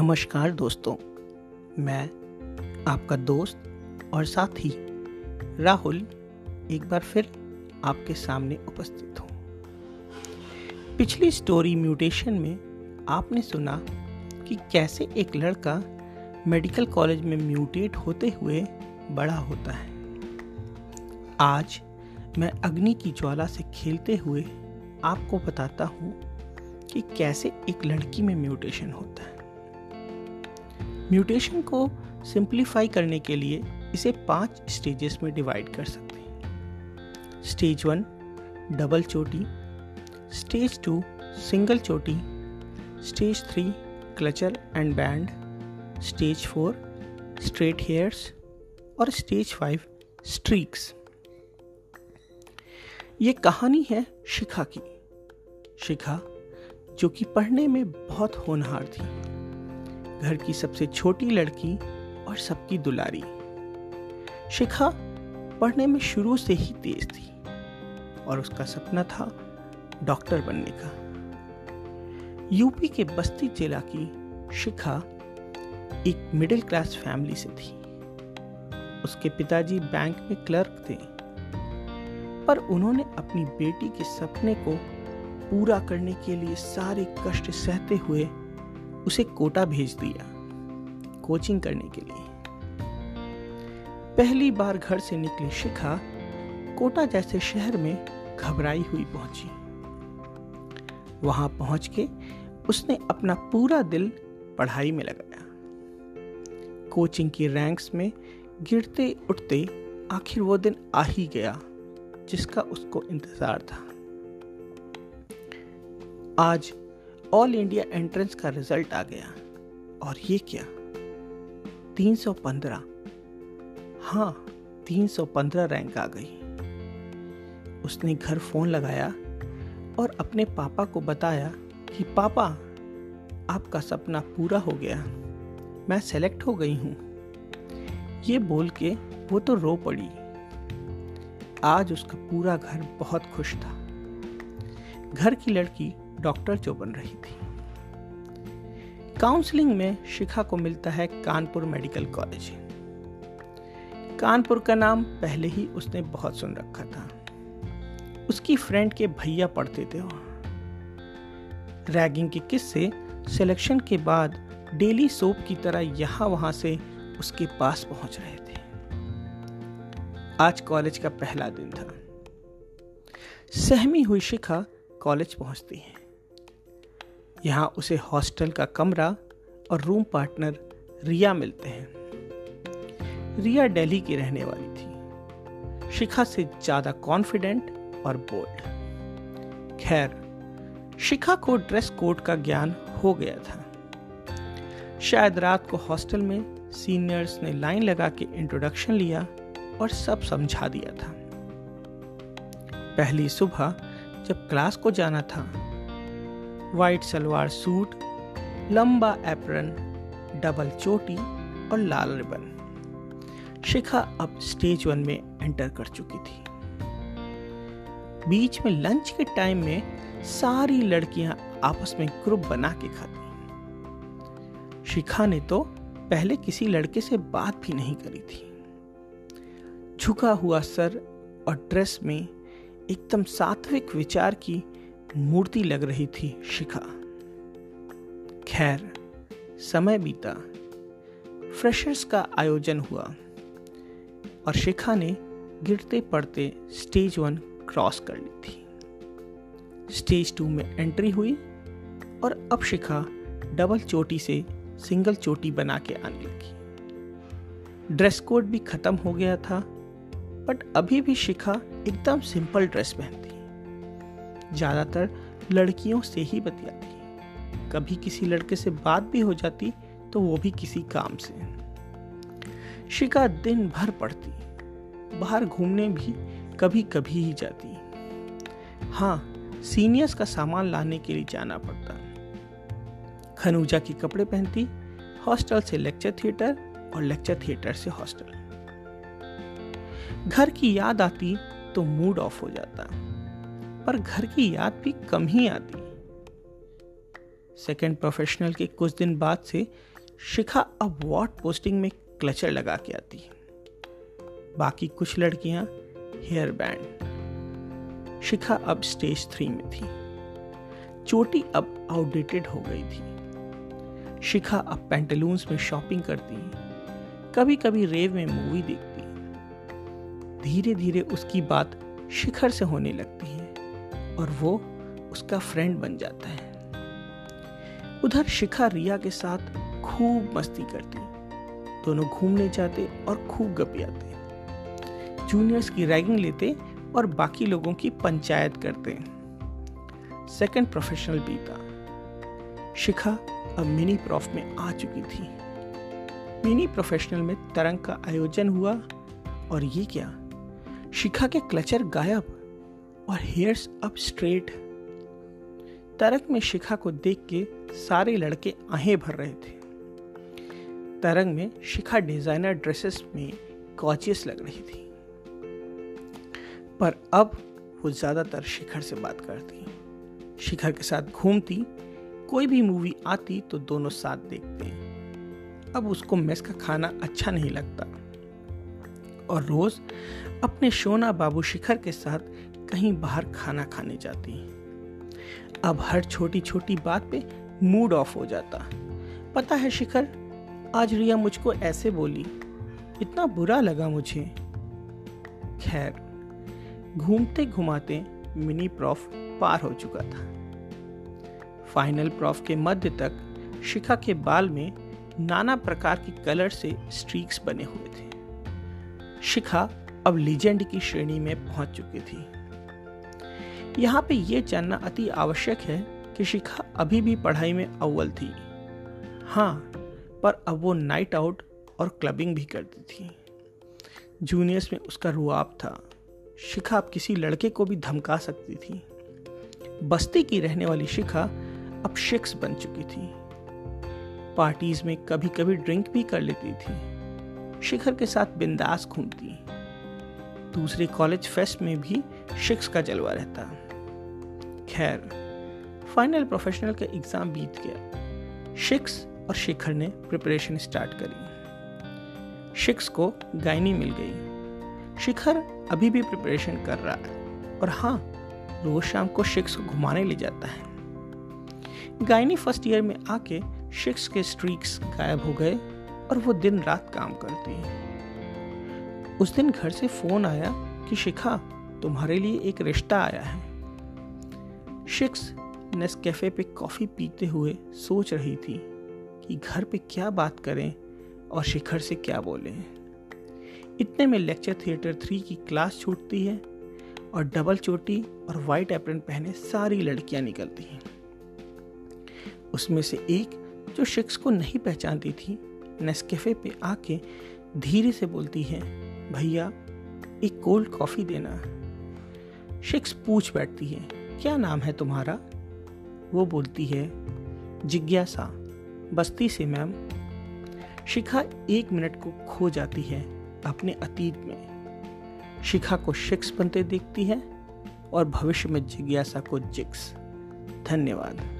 नमस्कार दोस्तों, मैं आपका दोस्त और साथी राहुल एक बार फिर आपके सामने उपस्थित हूँ। पिछली स्टोरी म्यूटेशन में आपने सुना कि कैसे एक लड़का मेडिकल कॉलेज में म्यूटेट होते हुए बड़ा होता है। आज मैं अग्नि की ज्वाला से खेलते हुए आपको बताता हूँ कि कैसे एक लड़की में म्यूटेशन होता है। म्यूटेशन को सिंप्लीफाई करने के लिए इसे पाँच स्टेजेस में डिवाइड कर सकते हैं। स्टेज वन, डबल चोटी। स्टेज टू, सिंगल चोटी। Stage three, clutcher and band. Stage four, straight hairs. और स्टेज फाइव, स्ट्रीक्स। ये कहानी है शिखा की। शिखा, जो कि पढ़ने में बहुत होनहार थी। घर की सबसे छोटी लड़की और सबकी दुलारी। शिखा पढ़ने में शुरू से ही तेज थी और उसका सपना था डॉक्टर बनने का। यूपी के बस्ती जिला की शिखा एक मिडिल क्लास फैमिली से थी। उसके पिताजी बैंक में क्लर्क थे। पर उन्होंने अपनी बेटी के सपने को पूरा करने के लिए सारे कष्ट सहते हुए उसे कोटा भेज दिया कोचिंग करने के लिए। पहली बार घर से निकली शिखा कोटा जैसे शहर में घबराई हुई पहुँची। वहाँ पहुँच के उसने अपना पूरा दिल पढ़ाई में लगाया। कोचिंग की रैंक्स में गिरते उठते आखिर वो दिन आ ही गया, जिसका उसको इंतज़ार था। आज ऑल इंडिया एंट्रेंस का रिज़ल्ट आ गया। और ये क्या? 315 हाँ 315 रैंक आ गई। उसने घर फ़ोन लगाया और अपने पापा को बताया कि, पापा, आपका सपना पूरा हो गया। मैं सेलेक्ट हो गई हूँ। ये बोल के वो तो रो पड़ी। आज उसका पूरा घर बहुत खुश था। घर की लड़की डॉक्टर जो बन रही थी। काउंसलिंग में शिखा को मिलता है कानपुर मेडिकल कॉलेज। कानपुर का नाम पहले ही उसने बहुत सुन रखा था। उसकी फ्रेंड के भैया पढ़ते थे वहाँ। रैगिंग के किस्से सिलेक्शन के बाद डेली सोप की तरह यहाँ वहाँ से उसके पास पहुँच रहे थे। आज कॉलेज का पहला दिन था। सहमी हुई शिखा कॉलेज पहुँचती है। यहाँ उसे हॉस्टल का कमरा और रूम पार्टनर रिया मिलते हैं। रिया दिल्ली की रहने वाली थी। शिखा से ज़्यादा कॉन्फिडेंट और बोल्ड खैर, शिखा को ड्रेस कोड का ज्ञान हो गया था। शायद रात को हॉस्टल में सीनियर्स ने लाइन लगा के इंट्रोडक्शन लिया और सब समझा दिया था। पहली सुबह जब क्लास को जाना था वाइट सलवार सूट, लंबा एप्रन, डबल चोटी और लाल रिबन। शिखा अब स्टेज वन में एंटर कर चुकी थी। बीच में लंच के टाइम में सारी लड़कियाँ आपस में ग्रुप बना के खाती शिखा ने तो पहले किसी लड़के से बात भी नहीं करी थी। झुका हुआ सर और ड्रेस में एकदम सात्विक विचार की मूर्ति लग रही थी शिखा। खैर, समय बीता। फ्रेशर्स का आयोजन हुआ और शिखा ने गिरते पड़ते स्टेज वन क्रॉस कर ली थी। स्टेज टू में एंट्री हुई और अब शिखा डबल चोटी से सिंगल चोटी बना के आने लगी। ड्रेस कोड भी खत्म हो गया था बट अभी भी शिखा एकदम सिंपल ड्रेस पहनती। ज़्यादातर लड़कियों से ही बतियाती कभी किसी लड़के से बात भी हो जाती तो वो भी किसी काम से। शिका दिन भर पढ़ती, बाहर घूमने भी कभी कभी ही जाती। हाँ सीनियर्स का सामान लाने के लिए जाना पड़ता। खनूजा के कपड़े पहनती, हॉस्टल से लेक्चर थिएटर और लेक्चर थिएटर से हॉस्टल। घर की याद आती तो मूड ऑफ़ हो जाता। पर घर की याद भी कम ही आती। सेकेंड प्रोफेशनल के कुछ दिन बाद से शिखा अब वॉट पोस्टिंग में क्लचर लगा के आती। बाकी कुछ लड़कियाँ हेयर बैंड शिखा अब स्टेज थ्री में थी। चोटी अब आउटडेटेड हो गई थी। शिखा अब पेंटलून्स में शॉपिंग करती। कभी कभी रेव में मूवी देखती। धीरे धीरे उसकी बात शिखर से होने लगती। है और वो उसका फ्रेंड बन जाता है। उधर शिखा रिया के साथ खूब मस्ती करती। दोनों घूमने जाते और खूब गपियाते जूनियर्स की रैगिंग लेते और बाकी लोगों की पंचायत करते। सेकंड प्रोफेशनल बीता। शिखा अब मिनी प्रॉफ में आ चुकी थी। मिनी प्रोफेशनल में तरंग का आयोजन हुआ और ये क्या? शिखा के क्लचर गायब। और हेयर्स अब स्ट्रेट तरंग में शिखा को देख के सारे लड़के आहें भर रहे थे। तरंग में शिखा डिज़ाइनर ड्रेसेस में गॉर्जियस लग रही थी। पर अब वो ज़्यादातर शिखर से बात करती शिखर के साथ घूमती, कोई भी मूवी आती तो दोनों साथ देखते अब उसको मेस का खाना अच्छा नहीं लगता। और रोज अपने शोना बाबू शिखर के साथ कहीं बाहर खाना खाने जाती अब हर छोटी छोटी बात पे मूड ऑफ़ हो जाता। पता है शिखर, आज रिया मुझको ऐसे बोली, इतना बुरा लगा मुझे। खैर, घूमते घुमाते मिनी प्रॉफ पार हो चुका था। फाइनल प्रॉफ के मध्य तक शिखा के बाल में नाना प्रकार की कलर से स्ट्रीक्स बने हुए थे। शिखा अब लीजेंड की श्रेणी में पहुँच चुकी थी। यहाँ पे ये जानना अति आवश्यक है कि शिखा अभी भी पढ़ाई में अव्वल थी। हाँ पर अब वो नाइट आउट और क्लबिंग भी करती थी। जूनियर्स में उसका रुआब था। शिखा अब किसी लड़के को भी धमका सकती थी। बस्ती की रहने वाली शिखा अब शिक्स बन चुकी थी। पार्टीज़ में कभी कभी ड्रिंक भी कर लेती थी। शिखर के साथ बिंदास घूमती। दूसरे कॉलेज फेस्ट में भी शिक्स का जलवा रहता। खैर फाइनल प्रोफेशनल का एग्ज़ाम बीत गया। शिक्स और शिखर ने प्रिपरेशन स्टार्ट करी। शिक्स को गायनी मिल गई। शिखर अभी भी प्रिपरेशन कर रहा है और हाँ रोज शाम को शिक्स को घुमाने ले जाता है। गायनी फ़र्स्ट ईयर में आके शिक्स के स्ट्रीक्स गायब हो गए और वो दिन रात काम करती। है उस दिन घर से फ़ोन आया कि शिखा तुम्हारे लिए एक रिश्ता आया है। शिक्स नेस्कैफे पे कॉफ़ी पीते हुए सोच रही थी कि घर पे क्या बात करें और शिखर से क्या बोलें। इतने में लेक्चर थिएटर थ्री की क्लास छूटती है और डबल चोटी और वाइट एप्रन पहने सारी लड़कियाँ निकलती हैं। उसमें से एक जो शिक्स को नहीं पहचानती थी, नेस्केफे पे आके धीरे से बोलती है, भैया, एक कोल्ड कॉफ़ी देना शिक्स पूछ बैठती है, क्या नाम है तुम्हारा? वो बोलती है, जिज्ञासा, बस्ती से, मैम. शिखा एक मिनट को खो जाती है अपने अतीत में। शिखा को शिक्स बनते देखती है और भविष्य में जिज्ञासा को जिक्स धन्यवाद।